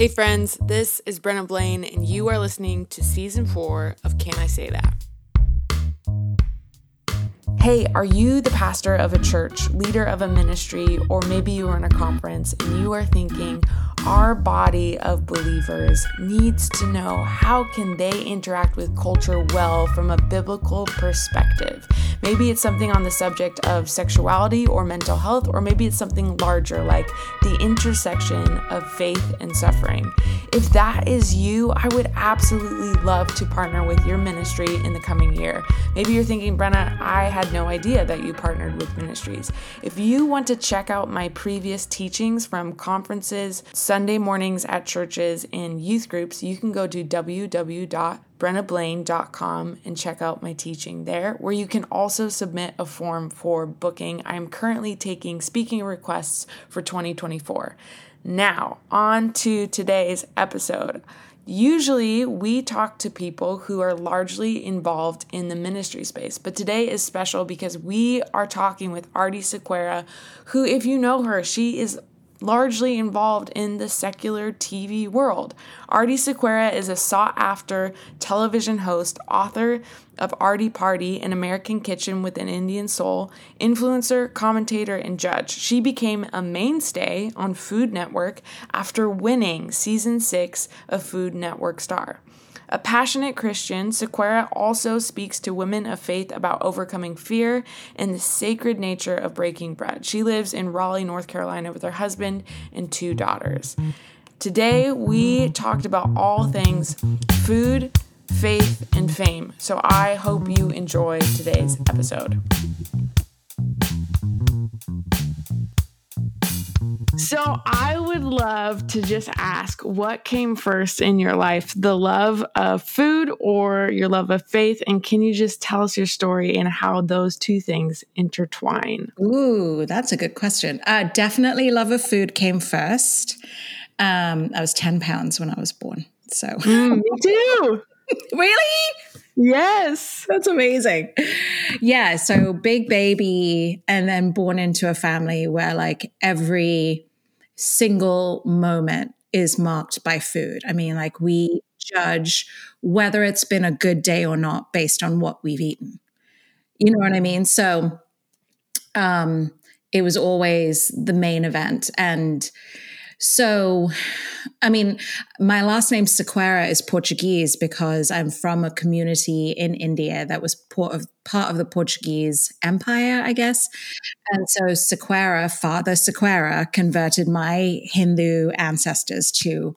Hey, friends, this is Brenna Blaine, and you are listening to season four of Can I Say That? Hey, are you the pastor of a church, leader of a ministry, or maybe you are in a conference and you are thinking, our body of believers needs to know how can they interact with culture well from a biblical perspective. Maybe it's something on the subject of sexuality or mental health, or maybe it's something larger like the intersection of faith and suffering. If that is you, I would absolutely love to partner with your ministry in the coming year. Maybe you're thinking, Brenna, I had no idea that you partnered with ministries. If you want to check out my previous teachings from conferences, Sunday mornings at churches and youth groups, you can go to www.brennablaine.com and check out my teaching there, where you can also submit a form for booking. I am currently taking speaking requests for 2024. Now, on to today's episode. Usually, we talk to people who are largely involved in the ministry space, but today is special because we are talking with Aarti Sequeira, who, if you know her, she is largely involved in the secular TV world. Aarti Sequeira is a sought after television host, author of Aarti Paarti, An American Kitchen with an Indian Soul, influencer, commentator, and judge. She became a mainstay on Food Network after winning season six of Food Network Star. A passionate Christian, Sequeira also speaks to women of faith about overcoming fear and the sacred nature of breaking bread. She lives in Raleigh, North Carolina with her husband and two daughters. Today, we talked about all things food, faith, and fame. So I hope you enjoy today's episode. So I would love to just ask what came first in your life, the love of food or your love of faith? And can you just tell us your story and how those two things intertwine? Ooh, that's a good question. Uh, definitely love of food came first. Um, I was 10 pounds when I was born. So, mm, me too. really? Yes. That's amazing. Yeah. So, big baby, and then born into a family where like every single moment is marked by food. I mean, like we judge whether it's been a good day or not based on what we've eaten. You know what I mean? So um it was always the main event and so, I mean, my last name Sequeira is Portuguese because I'm from a community in India that was part of, part of the Portuguese Empire, I guess. And so Sequeira, Father Sequeira, converted my Hindu ancestors to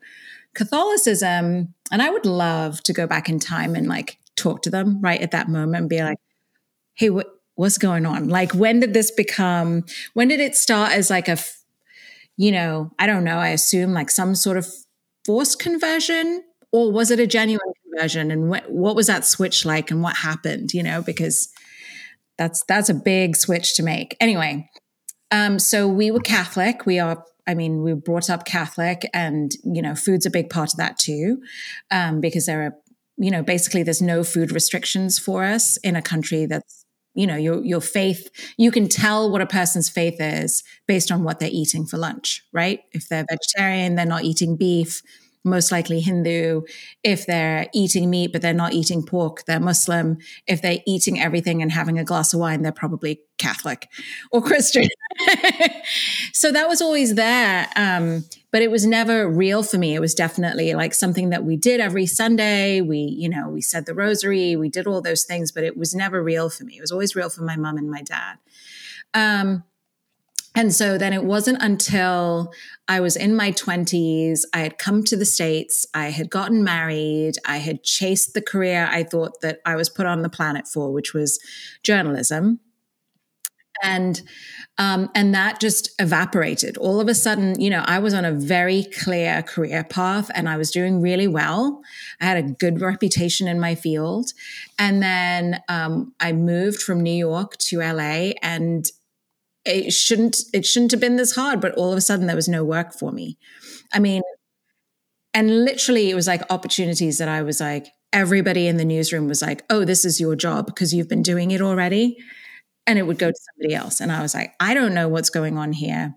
Catholicism. And I would love to go back in time and like talk to them right at that moment and be like, hey, what, what's going on? Like, when did this become, when did it start as like a you know, I don't know, I assume like some sort of forced conversion or was it a genuine conversion and what what was that switch like and what happened, you know, because that's that's a big switch to make. Anyway, um so we were Catholic. We are I mean, we were brought up Catholic and, you know, food's a big part of that too. Um because there are you know, basically there's no food restrictions for us in a country that's you know your your faith you can tell what a person's faith is based on what they're eating for lunch right? If they're vegetarian they're not eating beef most likely Hindu. If they're eating meat, but they're not eating pork, they're Muslim. If they're eating everything and having a glass of wine, they're probably Catholic or Christian. so that was always there. Um, but it was never real for me. It was definitely like something that we did every Sunday. We, you know, we said the rosary, we did all those things, but it was never real for me. It was always real for my mom and my dad. Um, and so then it wasn't until I was in my 20s, I had come to the States, I had gotten married, I had chased the career I thought that I was put on the planet for, which was journalism. And um, and that just evaporated. All of a sudden, you know, I was on a very clear career path and I was doing really well. I had a good reputation in my field. And then um, I moved from New York to LA and it shouldn't it shouldn't have been this hard but all of a sudden there was no work for me i mean and literally it was like opportunities that i was like everybody in the newsroom was like oh this is your job because you've been doing it already and it would go to somebody else and i was like i don't know what's going on here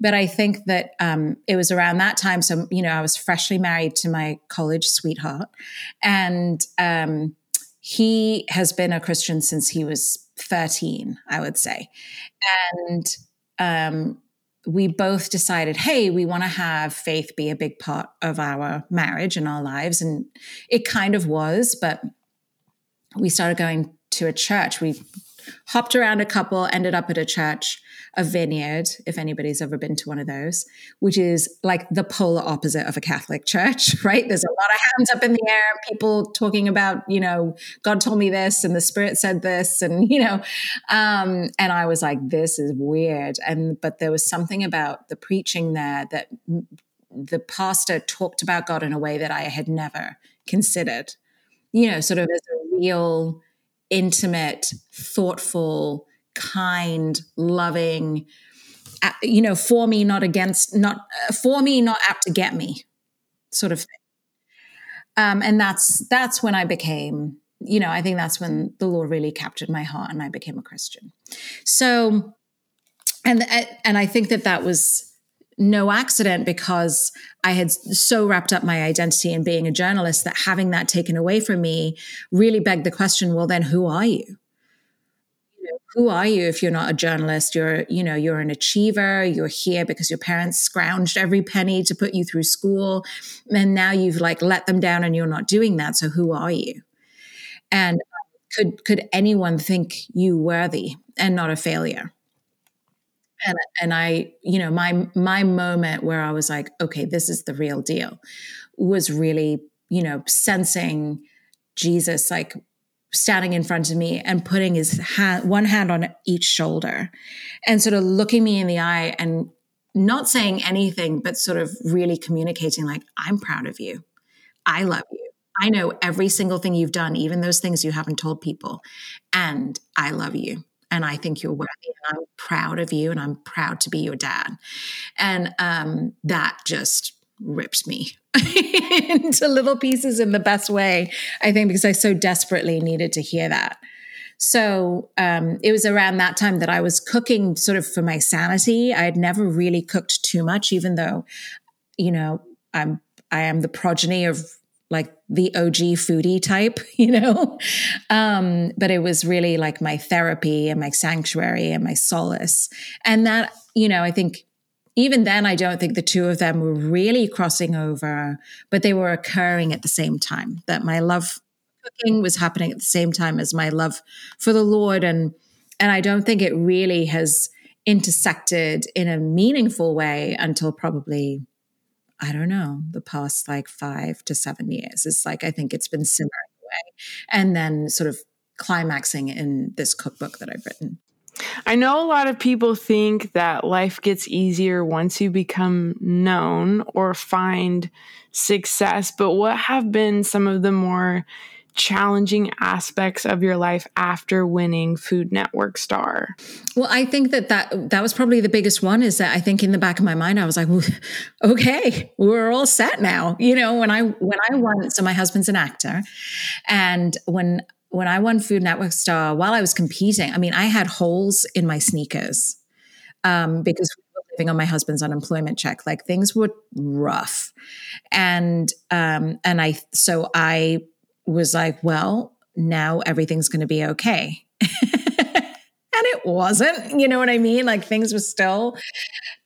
but I think that um, it was around that time. So, you know, I was freshly married to my college sweetheart. And um, he has been a Christian since he was 13, I would say. And um, we both decided, hey, we want to have faith be a big part of our marriage and our lives. And it kind of was, but we started going to a church. We hopped around a couple, ended up at a church, a vineyard, if anybody's ever been to one of those, which is like the polar opposite of a Catholic church, right? There's a lot of hands up in the air, people talking about, you know, God told me this and the Spirit said this, and, you know, um, and I was like, this is weird. And, but there was something about the preaching there that the pastor talked about God in a way that I had never considered, you know, sort of as a real, intimate, thoughtful, kind, loving, you know, for me, not against, not uh, for me, not out to get me, sort of thing. Um, and that's that's when I became, you know, I think that's when the Lord really captured my heart, and I became a Christian. So, and uh, and I think that that was no accident because I had so wrapped up my identity in being a journalist that having that taken away from me really begged the question well then who are you who are you if you're not a journalist? You're you know you're an achiever. You're here because your parents scrounged every penny to put you through school. And now you've like let them down and you're not doing that. So who are you? And um, could could anyone think you worthy and not a failure? And and I, you know, my my moment where I was like, okay, this is the real deal, was really, you know, sensing Jesus like standing in front of me and putting his hand, one hand on each shoulder, and sort of looking me in the eye and not saying anything, but sort of really communicating like, I'm proud of you, I love you. I know every single thing you've done, even those things you haven't told people. And I love you and I think you're worthy and I'm proud of you and I'm proud to be your dad. And um, that just ripped me into little pieces in the best way, I think, because I so desperately needed to hear that. So um, it was around that time that I was cooking sort of for my sanity. I had never really cooked too much, even though, you know, I'm I am the progeny of like the OG foodie type, you know? Um, but it was really like my therapy and my sanctuary and my solace. And that, you know, I think even then, I don't think the two of them were really crossing over, but they were occurring at the same time. That my love cooking was happening at the same time as my love for the Lord. And and I don't think it really has intersected in a meaningful way until probably I don't know, the past like five to seven years. It's like I think it's been simmering away and then sort of climaxing in this cookbook that I've written. I know a lot of people think that life gets easier once you become known or find success, but what have been some of the more challenging aspects of your life after winning Food Network Star? Well, I think that that that was probably the biggest one. Is that I think in the back of my mind I was like, okay, we're all set now. You know, when I when I won, so my husband's an actor, and when when I won Food Network Star, while I was competing, I mean, I had holes in my sneakers um, because we were living on my husband's unemployment check. Like things were rough, and um, and I so I was like, well, now everything's going to be okay. and it wasn't, you know what I mean? Like things were still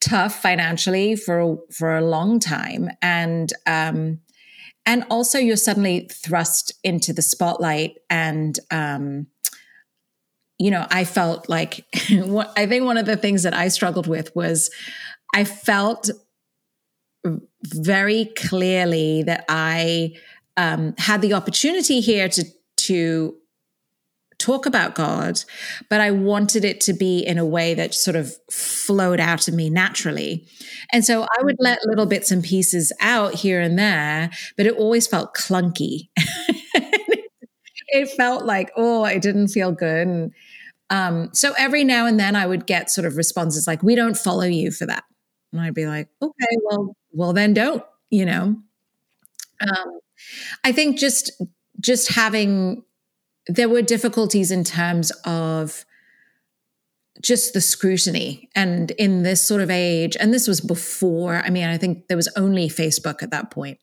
tough financially for for a long time and um and also you're suddenly thrust into the spotlight and um you know, I felt like I think one of the things that I struggled with was I felt very clearly that I um, had the opportunity here to to talk about God, but I wanted it to be in a way that sort of flowed out of me naturally. And so I would let little bits and pieces out here and there, but it always felt clunky. it felt like, oh, it didn't feel good. And um, so every now and then I would get sort of responses like, we don't follow you for that. And I'd be like, okay, well, well, then don't, you know. Um, I think just just having there were difficulties in terms of just the scrutiny. And in this sort of age and this was before i mean i think there was only facebook at that point.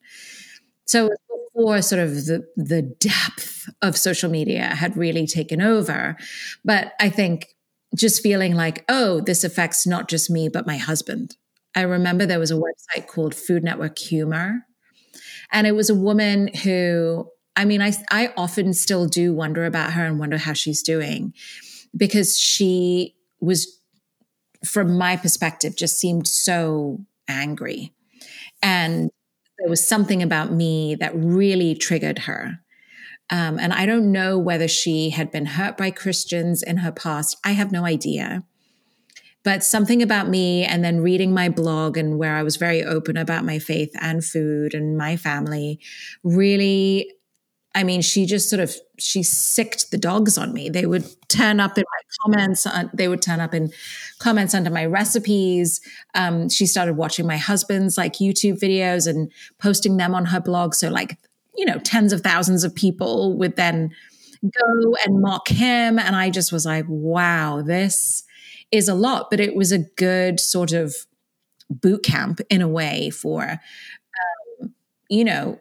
So before sort of the the depth of social media had really taken over. But i think just feeling like oh this affects not just me but my husband. I remember there was a website called food network humor. And it was a woman who i mean i i often still do wonder about her and wonder how she's doing because she was, from my perspective, just seemed so angry. And there was something about me that really triggered her. Um, and I don't know whether she had been hurt by Christians in her past. I have no idea. But something about me, and then reading my blog, and where I was very open about my faith and food and my family, really I mean, she just sort of she sicked the dogs on me. They would turn up in my comments. On, they would turn up in comments under my recipes. Um, she started watching my husband's like YouTube videos and posting them on her blog. So like you know, tens of thousands of people would then go and mock him, and I just was like, wow, this is a lot. But it was a good sort of boot camp in a way for um, you know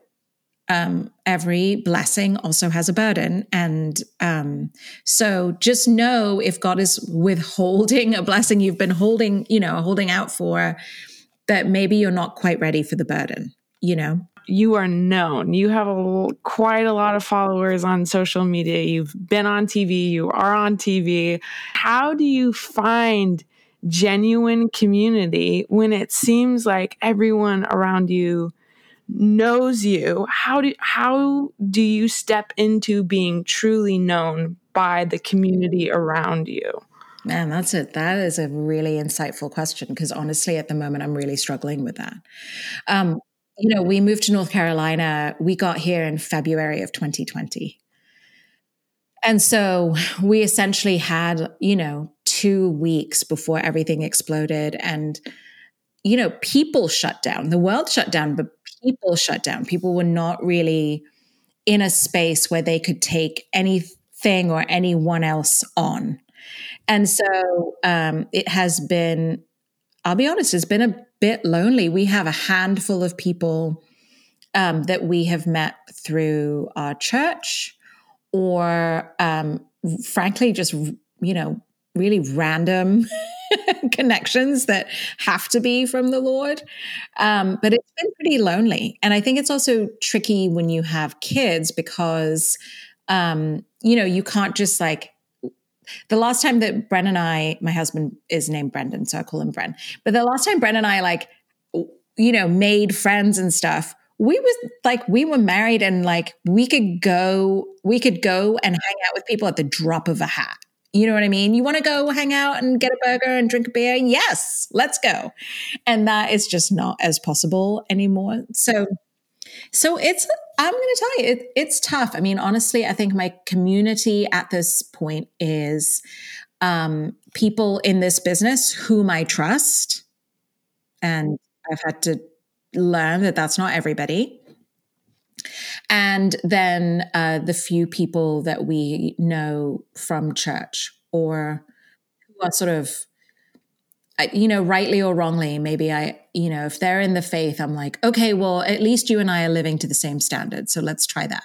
um, every blessing also has a burden. And um, so just know if God is withholding a blessing you've been holding, you know, holding out for, that maybe you're not quite ready for the burden, you know? You are known. You have a, quite a lot of followers on social media. You've been on TV. You are on TV. How do you find genuine community when it seems like everyone around you knows you how do how do you step into being truly known by the community around you? Man that's it that is a really insightful question because honestly at the moment i'm really struggling with that. Um, you know we moved to north carolina we got here in february of 2020 and so we essentially had you know two weeks before everything exploded and you know people shut down. The world shut down but people shut down. People were not really in a space where they could take anything or anyone else on. And so um, it has been, I'll be honest, it's been a bit lonely. We have a handful of people um, that we have met through our church or, um, frankly, just, you know, really random connections that have to be from the Lord. Um, but it's been pretty lonely. And I think it's also tricky when you have kids because, um, you know, you can't just like, the last time that Bren and I, my husband is named Brendan, so I call him Bren. But the last time Bren and I like, you know, made friends and stuff, we was like we were married and like we could go we could go and hang out with people at the drop of a hat you know what I mean? You want to go hang out and get a burger and drink a beer? Yes, let's go. And that is just not as possible anymore. So, so it's, I'm going to tell you, it, it's tough. I mean, honestly, I think my community at this point is um, people in this business whom I trust. And I've had to learn that that's not everybody and then uh, the few people that we know from church or who are sort of you know rightly or wrongly maybe i you know if they're in the faith i'm like okay well at least you and i are living to the same standard so let's try that.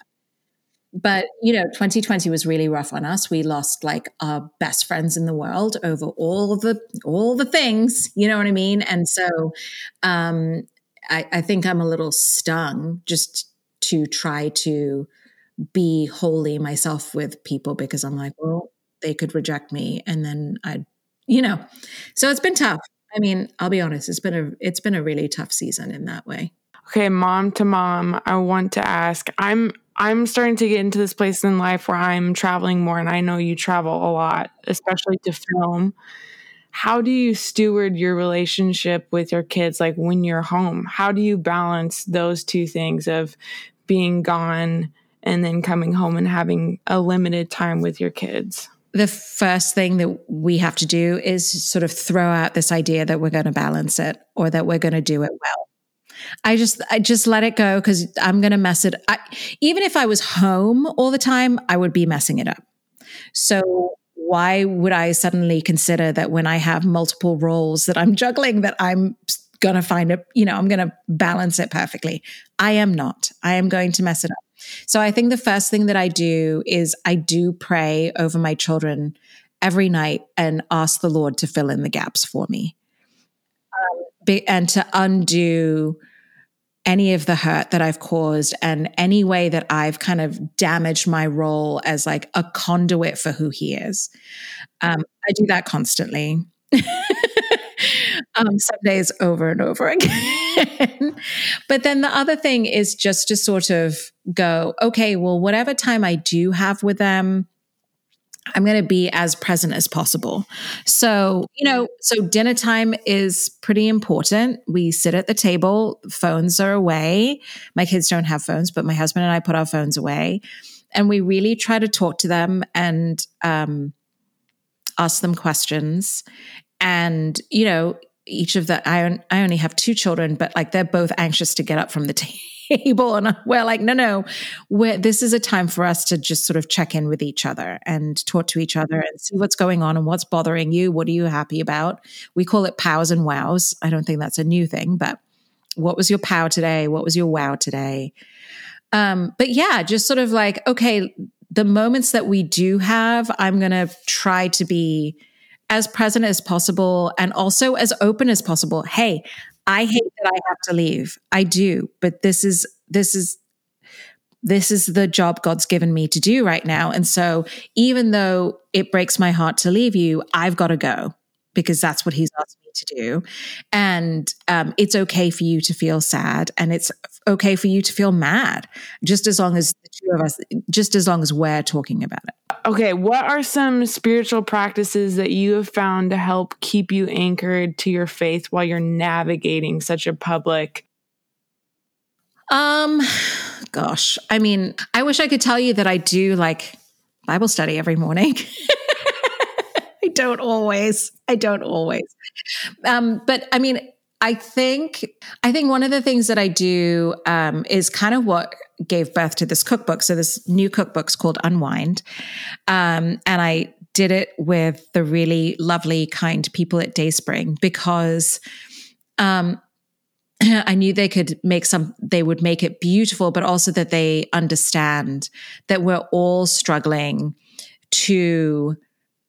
But you know 2020 was really rough on us. We lost like our best friends in the world over all the all the things you know what i mean? And so um I, I think i'm a little stung just to try to be holy myself with people because I'm like, well, they could reject me and then I'd, you know. So it's been tough. I mean, I'll be honest, it's been a it's been a really tough season in that way. Okay, mom to mom, I want to ask. I'm I'm starting to get into this place in life where I'm traveling more and I know you travel a lot, especially to film. How do you steward your relationship with your kids like when you're home? How do you balance those two things of being gone and then coming home and having a limited time with your kids? The first thing that we have to do is sort of throw out this idea that we're going to balance it or that we're going to do it well. I just I just let it go because I'm going to mess it. I, even if I was home all the time, I would be messing it up. So why would I suddenly consider that when I have multiple roles that I'm juggling, that I'm going to find a, you know, I'm going to balance it perfectly? I am not. I am going to mess it up. So I think the first thing that I do is I do pray over my children every night and ask the Lord to fill in the gaps for me um, and to undo any of the hurt that I've caused and any way that I've kind of damaged my role as like a conduit for who he is. Um, I do that constantly. um, some days over and over again. but then the other thing is just to sort of go, okay, well, whatever time I do have with them, I'm going to be as present as possible. So, you know, so dinner time is pretty important. We sit at the table, phones are away. My kids don't have phones, but my husband and I put our phones away. And we really try to talk to them and um, ask them questions. And, you know, each of the, I, I only have two children, but like they're both anxious to get up from the table table and we're like no no we're, this is a time for us to just sort of check in with each other and talk to each other and see what's going on and what's bothering you. What are you happy about? We call it pows and wows. I don't think that's a new thing but what was your pow today? What was your wow today? Um, but yeah just sort of like okay the moments that we do have i'm going to try to be as present as possible and also as open as possible. Hey, I hate I have to leave. I do, but this is this is this is the job God's given me to do right now. And so even though it breaks my heart to leave you, I've got to go because that's what he's asked me to do. And um, it's okay for you to feel sad and it's okay for you to feel mad, just as long as the two of us, just as long as we're talking about it. Okay, what are some spiritual practices that you have found to help keep you anchored to your faith while you're navigating such a public? Um, gosh, I mean, I wish I could tell you that I do like Bible study every morning. I don't always. I don't always. Um, but I mean, I think I think one of the things that I do um, is kind of what gave birth to this cookbook. So this new cookbook's called Unwind, um, and I did it with the really lovely, kind people at Dayspring because um, I knew they could make some. They would make it beautiful, but also that they understand that we're all struggling to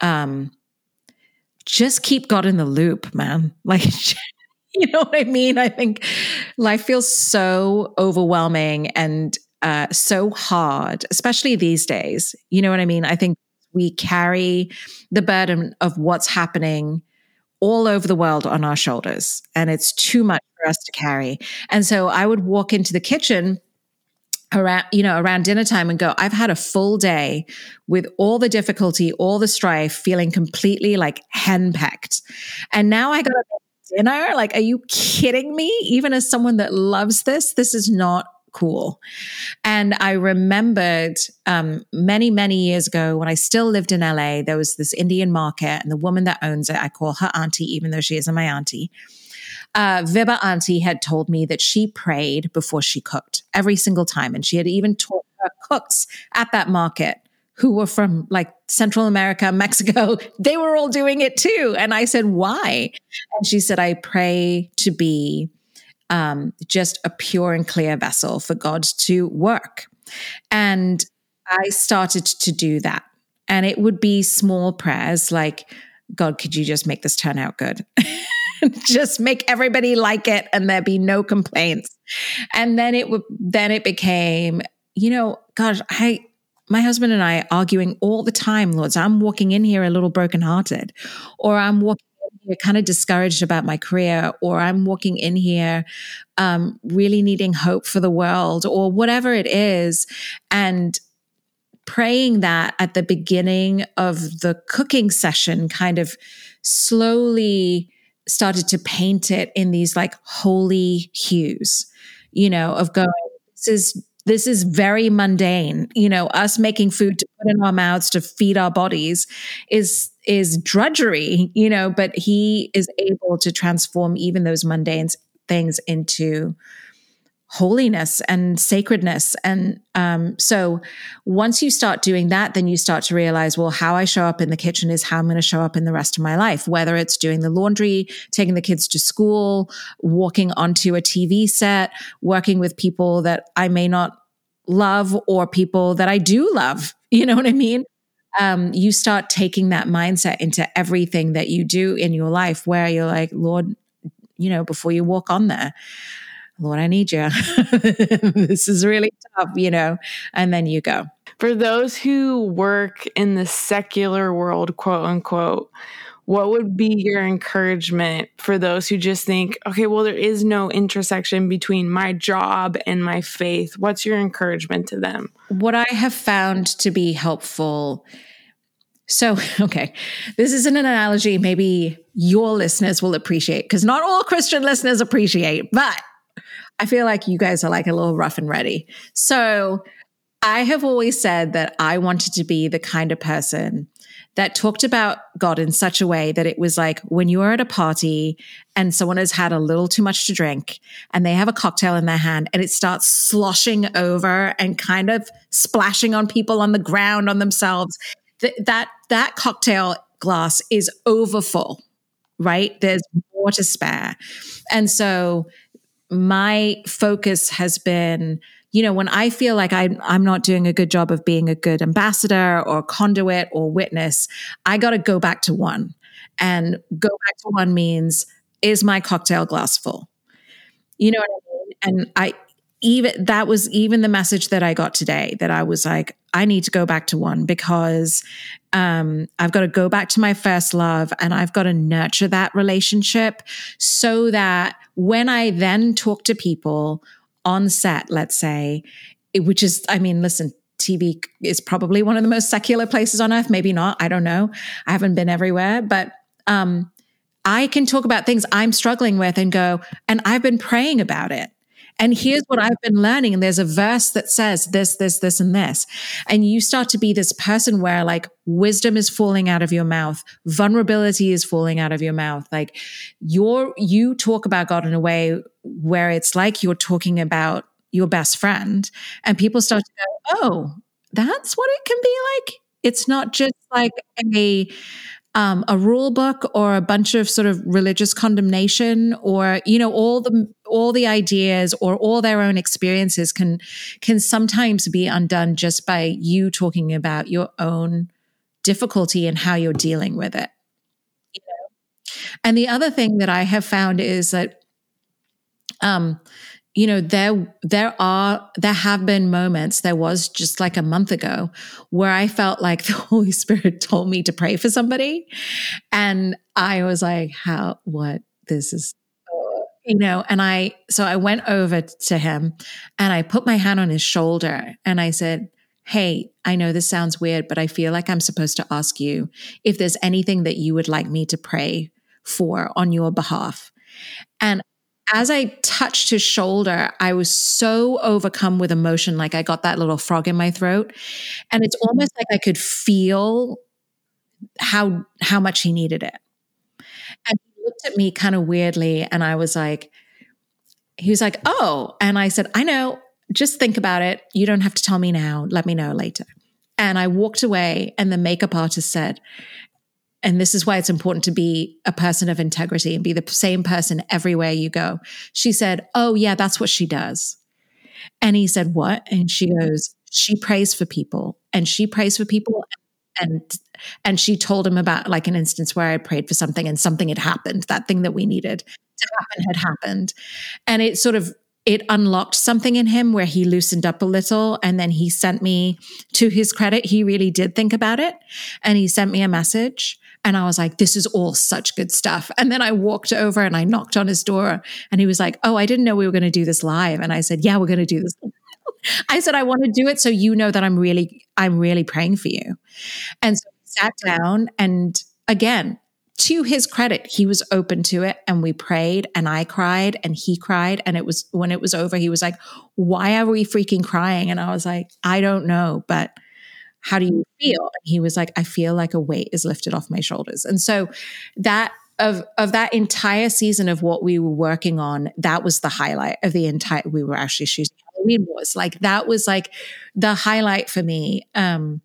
um, just keep God in the loop, man. Like you know what I mean? I think life feels so overwhelming and uh, so hard, especially these days. You know what I mean? I think we carry the burden of what's happening all over the world on our shoulders, and it's too much for us to carry. And so I would walk into the kitchen around you know around dinner time and go i've had a full day with all the difficulty all the strife feeling completely like henpecked and now i got to dinner? Like, are you kidding me? Even as someone that loves this, this is not cool. And I remembered um, many, many years ago when I still lived in LA, there was this Indian market, and the woman that owns it, I call her auntie, even though she isn't my auntie. Uh, auntie had told me that she prayed before she cooked every single time. And she had even taught her cooks at that market who were from like Central America, Mexico, they were all doing it too. And I said, why? And she said, I pray to be um, just a pure and clear vessel for God to work. And I started to do that. And it would be small prayers like, God, could you just make this turn out good? just make everybody like it and there be no complaints. And then it would, then it became, you know, gosh, I, my husband and I arguing all the time, Lords. I'm walking in here a little brokenhearted, or I'm walking in here kind of discouraged about my career, or I'm walking in here um, really needing hope for the world, or whatever it is. And praying that at the beginning of the cooking session kind of slowly started to paint it in these like holy hues, you know, of going, this is this is very mundane. You know, us making food to put in our mouths to feed our bodies is is drudgery, you know, but he is able to transform even those mundane things into holiness and sacredness. And um, so once you start doing that, then you start to realize, well, how I show up in the kitchen is how I'm going to show up in the rest of my life, whether it's doing the laundry, taking the kids to school, walking onto a TV set, working with people that I may not love or people that I do love. You know what I mean? Um, you start taking that mindset into everything that you do in your life where you're like, Lord, you know, before you walk on there, Lord, I need you. this is really tough, you know, and then you go. For those who work in the secular world, quote unquote, what would be your encouragement for those who just think, okay, well, there is no intersection between my job and my faith? What's your encouragement to them? What I have found to be helpful. So, okay, this is an analogy maybe your listeners will appreciate because not all Christian listeners appreciate, but I feel like you guys are like a little rough and ready. So I have always said that I wanted to be the kind of person that talked about God in such a way that it was like when you are at a party and someone has had a little too much to drink and they have a cocktail in their hand and it starts sloshing over and kind of splashing on people on the ground on themselves that that, that cocktail glass is overfull right there's more to spare and so my focus has been you know when i feel like I, i'm not doing a good job of being a good ambassador or conduit or witness i got to go back to one. And go back to one means is my cocktail glass full? You know what i mean? And i even that was even the message that i got today that i was like i need to go back to one because um, i've got to go back to my first love and i've got to nurture that relationship so that when I then talk to people on set, let's say, it, which is, I mean, listen, TV is probably one of the most secular places on earth. Maybe not. I don't know. I haven't been everywhere, but um, I can talk about things I'm struggling with and go, and I've been praying about it. And here's what I've been learning. And there's a verse that says this, this, this, and this. And you start to be this person where like wisdom is falling out of your mouth, vulnerability is falling out of your mouth. Like you're, you talk about God in a way where it's like you're talking about your best friend. And people start to go, oh, that's what it can be like. It's not just like a, um, a rule book or a bunch of sort of religious condemnation or you know all the all the ideas or all their own experiences can can sometimes be undone just by you talking about your own difficulty and how you're dealing with it you know? and the other thing that i have found is that um you know there there are there have been moments there was just like a month ago where i felt like the holy spirit told me to pray for somebody. And i was like how what? This is you know and i so i went over to him and i put my hand on his shoulder and i said hey i know this sounds weird but i feel like i'm supposed to ask you if there's anything that you would like me to pray for on your behalf. And as I touched his shoulder, I was so overcome with emotion, like I got that little frog in my throat. And it's almost like I could feel how how much he needed it. And he looked at me kind of weirdly, and I was like, he was like, oh. And I said, I know, just think about it. You don't have to tell me now. Let me know later. And I walked away, and the makeup artist said, and this is why it's important to be a person of integrity and be the same person everywhere you go. She said, Oh, yeah, that's what she does. And he said, What? And she goes, She prays for people and she prays for people. And and she told him about like an instance where I prayed for something and something had happened. That thing that we needed to happen had happened. And it sort of it unlocked something in him where he loosened up a little and then he sent me to his credit he really did think about it and he sent me a message and I was like, this is all such good stuff. And then I walked over and I knocked on his door and he was like, oh, I didn't know we were going to do this live. And I said, yeah, we're going to do this. I said, I want to do it so you know that I'm really, I'm really praying for you. And so we sat down and again, to his credit, he was open to it and we prayed and I cried and he cried. And it was when it was over, he was like, Why are we freaking crying? And I was like, I don't know, but how do you feel? And he was like, I feel like a weight is lifted off my shoulders. And so that of of that entire season of what we were working on, that was the highlight of the entire. We were actually shooting Halloween Wars. Like that was like the highlight for me. Um,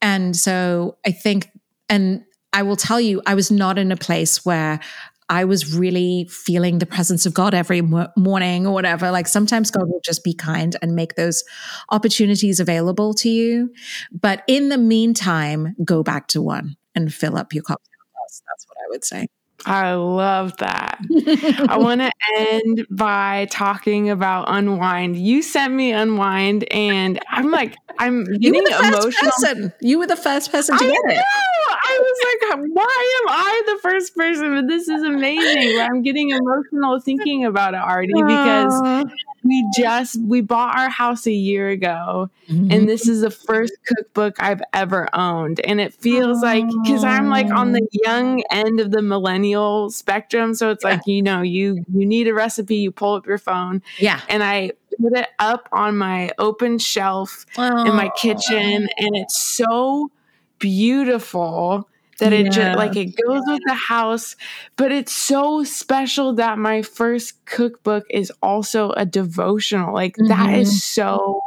and so I think, and I will tell you, I was not in a place where I was really feeling the presence of God every morning or whatever. Like sometimes God will just be kind and make those opportunities available to you. But in the meantime, go back to one and fill up your cocktail glass. That's what I would say. I love that. I want to end by talking about Unwind. You sent me Unwind, and I'm like, I'm getting emotional. Person. You were the first person to I get know. it. I was like, why am I the first person? But this is amazing. I'm getting emotional thinking about it already because we just we bought our house a year ago mm-hmm. and this is the first cookbook I've ever owned and it feels like cuz I'm like on the young end of the millennial spectrum so it's yeah. like you know you you need a recipe you pull up your phone yeah and I put it up on my open shelf in my kitchen and it's so beautiful that it just like it goes with the house but it's so special that my first cookbook is also a devotional like mm-hmm. that is so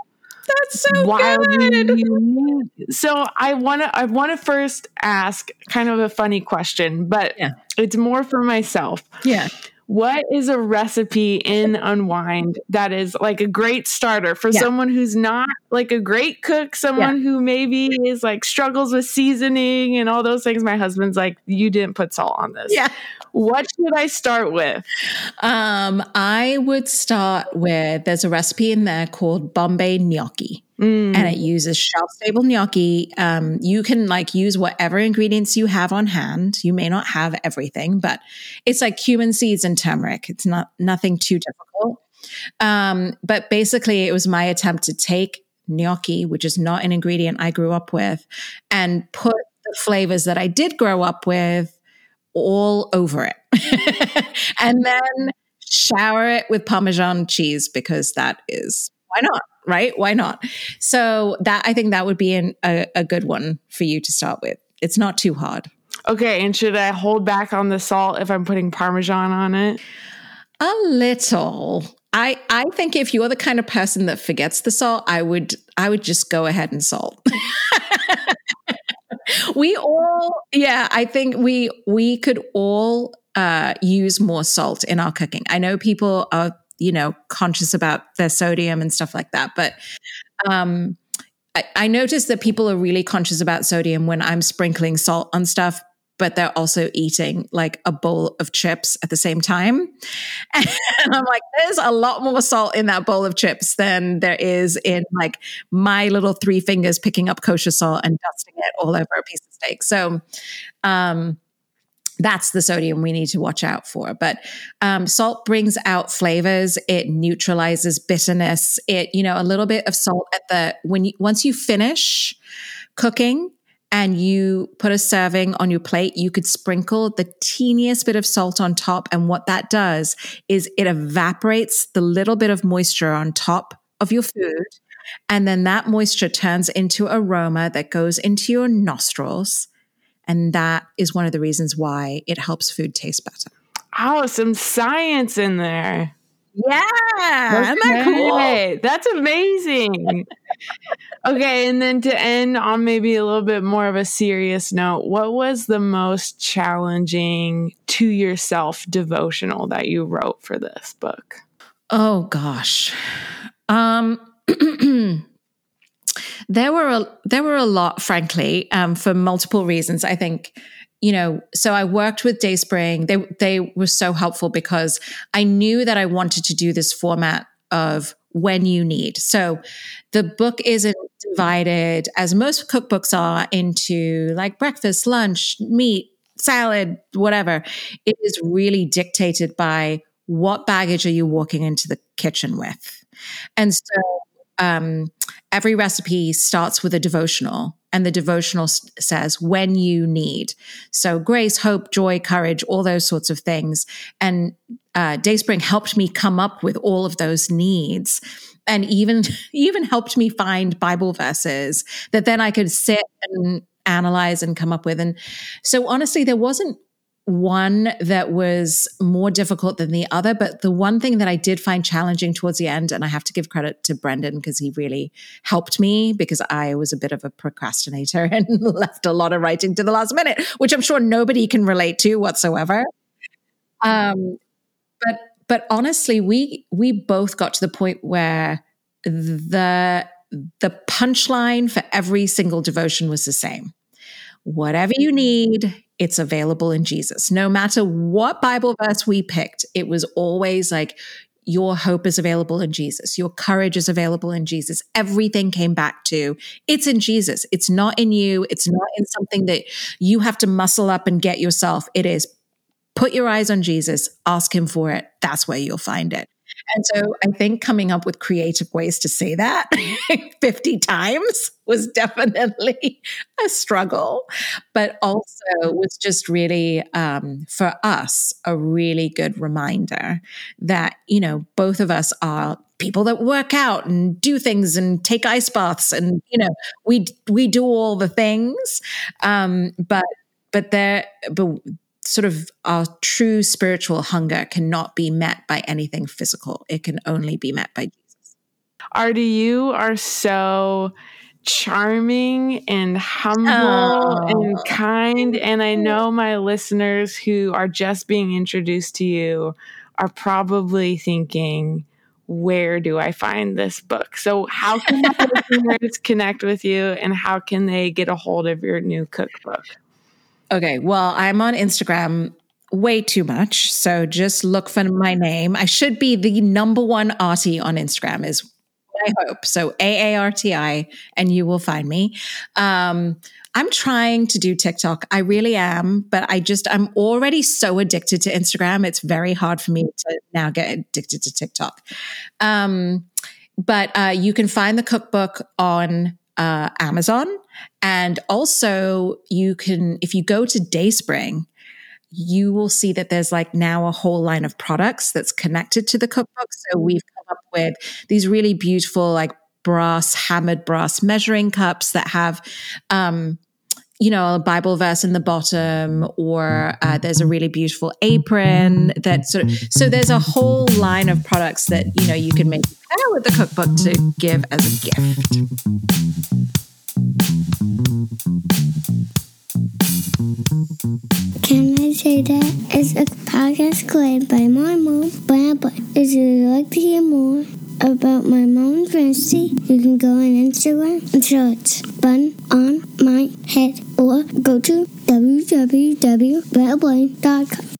that's so good. Unique. So I want to I want to first ask kind of a funny question, but yeah. it's more for myself. Yeah. What is a recipe in Unwind that is like a great starter for yeah. someone who's not like a great cook, someone yeah. who maybe is like struggles with seasoning and all those things? My husband's like, you didn't put salt on this. Yeah. What should I start with? Um, I would start with there's a recipe in there called Bombay gnocchi. Mm. And it uses shelf stable gnocchi. Um, you can like use whatever ingredients you have on hand. You may not have everything, but it's like cumin seeds and turmeric. It's not nothing too difficult. Um, but basically, it was my attempt to take gnocchi, which is not an ingredient I grew up with, and put the flavors that I did grow up with all over it. and then shower it with Parmesan cheese because that is why not? Right? Why not? So that I think that would be an, a, a good one for you to start with. It's not too hard. Okay, and should I hold back on the salt if I'm putting parmesan on it? A little. I I think if you're the kind of person that forgets the salt, I would I would just go ahead and salt. we all yeah, I think we we could all uh, use more salt in our cooking. I know people are you know, conscious about their sodium and stuff like that. But um, I, I notice that people are really conscious about sodium when I'm sprinkling salt on stuff but they're also eating like a bowl of chips at the same time. And I'm like, there's a lot more salt in that bowl of chips than there is in like my little three fingers picking up kosher salt and dusting it all over a piece of steak. So, um, that's the sodium we need to watch out for. But um, salt brings out flavors. It neutralizes bitterness. It, you know, a little bit of salt at the when you once you finish cooking and you put a serving on your plate, you could sprinkle the teeniest bit of salt on top. And what that does is it evaporates the little bit of moisture on top of your food. And then that moisture turns into aroma that goes into your nostrils and that is one of the reasons why it helps food taste better. Oh, some science in there. Yeah. Isn't that cool? That's amazing. okay. And then to end on maybe a little bit more of a serious note, what was the most challenging to yourself devotional that you wrote for this book? Oh, gosh. Um, There were a, there were a lot, frankly, um, for multiple reasons. I think you know, so I worked with Dayspring. They they were so helpful because I knew that I wanted to do this format of when you need. So the book isn't divided as most cookbooks are into like breakfast, lunch, meat, salad, whatever. It is really dictated by what baggage are you walking into the kitchen with. And so um, every recipe starts with a devotional and the devotional says when you need. So grace hope joy courage all those sorts of things. And uh, dayspring helped me come up with all of those needs. And even even helped me find bible verses that then i could sit and analyze and come up with. And so honestly there wasn't one that was more difficult than the other. But the one thing that I did find challenging towards the end, and I have to give credit to Brendan because he really helped me because I was a bit of a procrastinator and left a lot of writing to the last minute, which I'm sure nobody can relate to whatsoever. Um, but but honestly, we we both got to the point where the the punchline for every single devotion was the same. Whatever you need, it's available in Jesus. No matter what Bible verse we picked, it was always like, your hope is available in Jesus. Your courage is available in Jesus. Everything came back to it's in Jesus. It's not in you. It's not in something that you have to muscle up and get yourself. It is put your eyes on Jesus, ask him for it. That's where you'll find it. And so I think coming up with creative ways to say that 50 times was definitely a struggle, but also was just really, um, for us, a really good reminder that, you know, both of us are people that work out and do things and take ice baths and you know we we do all the things um but but there but sort of our true spiritual hunger cannot be met by anything physical. It can only be met by Jesus. Aarti, you are so charming and humble oh. and kind. And I know my listeners who are just being introduced to you are probably thinking, where do I find this book? So, how can listeners connect with you and how can they get a hold of your new cookbook? Okay, well, I'm on Instagram way too much. So just look for my name. I should be the number one Aarti on Instagram, is I hope. So A A R T I, and you will find me. Um, I'm trying to do TikTok. I really am, but I just, I'm already so addicted to Instagram. It's very hard for me to now get addicted to TikTok. Um, but uh, you can find the cookbook on uh, Amazon. And also, you can, if you go to Dayspring, you will see that there's like now a whole line of products that's connected to the cookbook. So we've come up with these really beautiful, like brass, hammered brass measuring cups that have, um, you know, a Bible verse in the bottom, or uh, there's a really beautiful apron that sort of. So there's a whole line of products that you know you can make pair with the cookbook to give as a gift. Can I say that it's a podcast created by my mom, But If you would like to hear more about my mom and Francie, you can go on Instagram and search Bun on My Head or go to www.bettlebrain.com.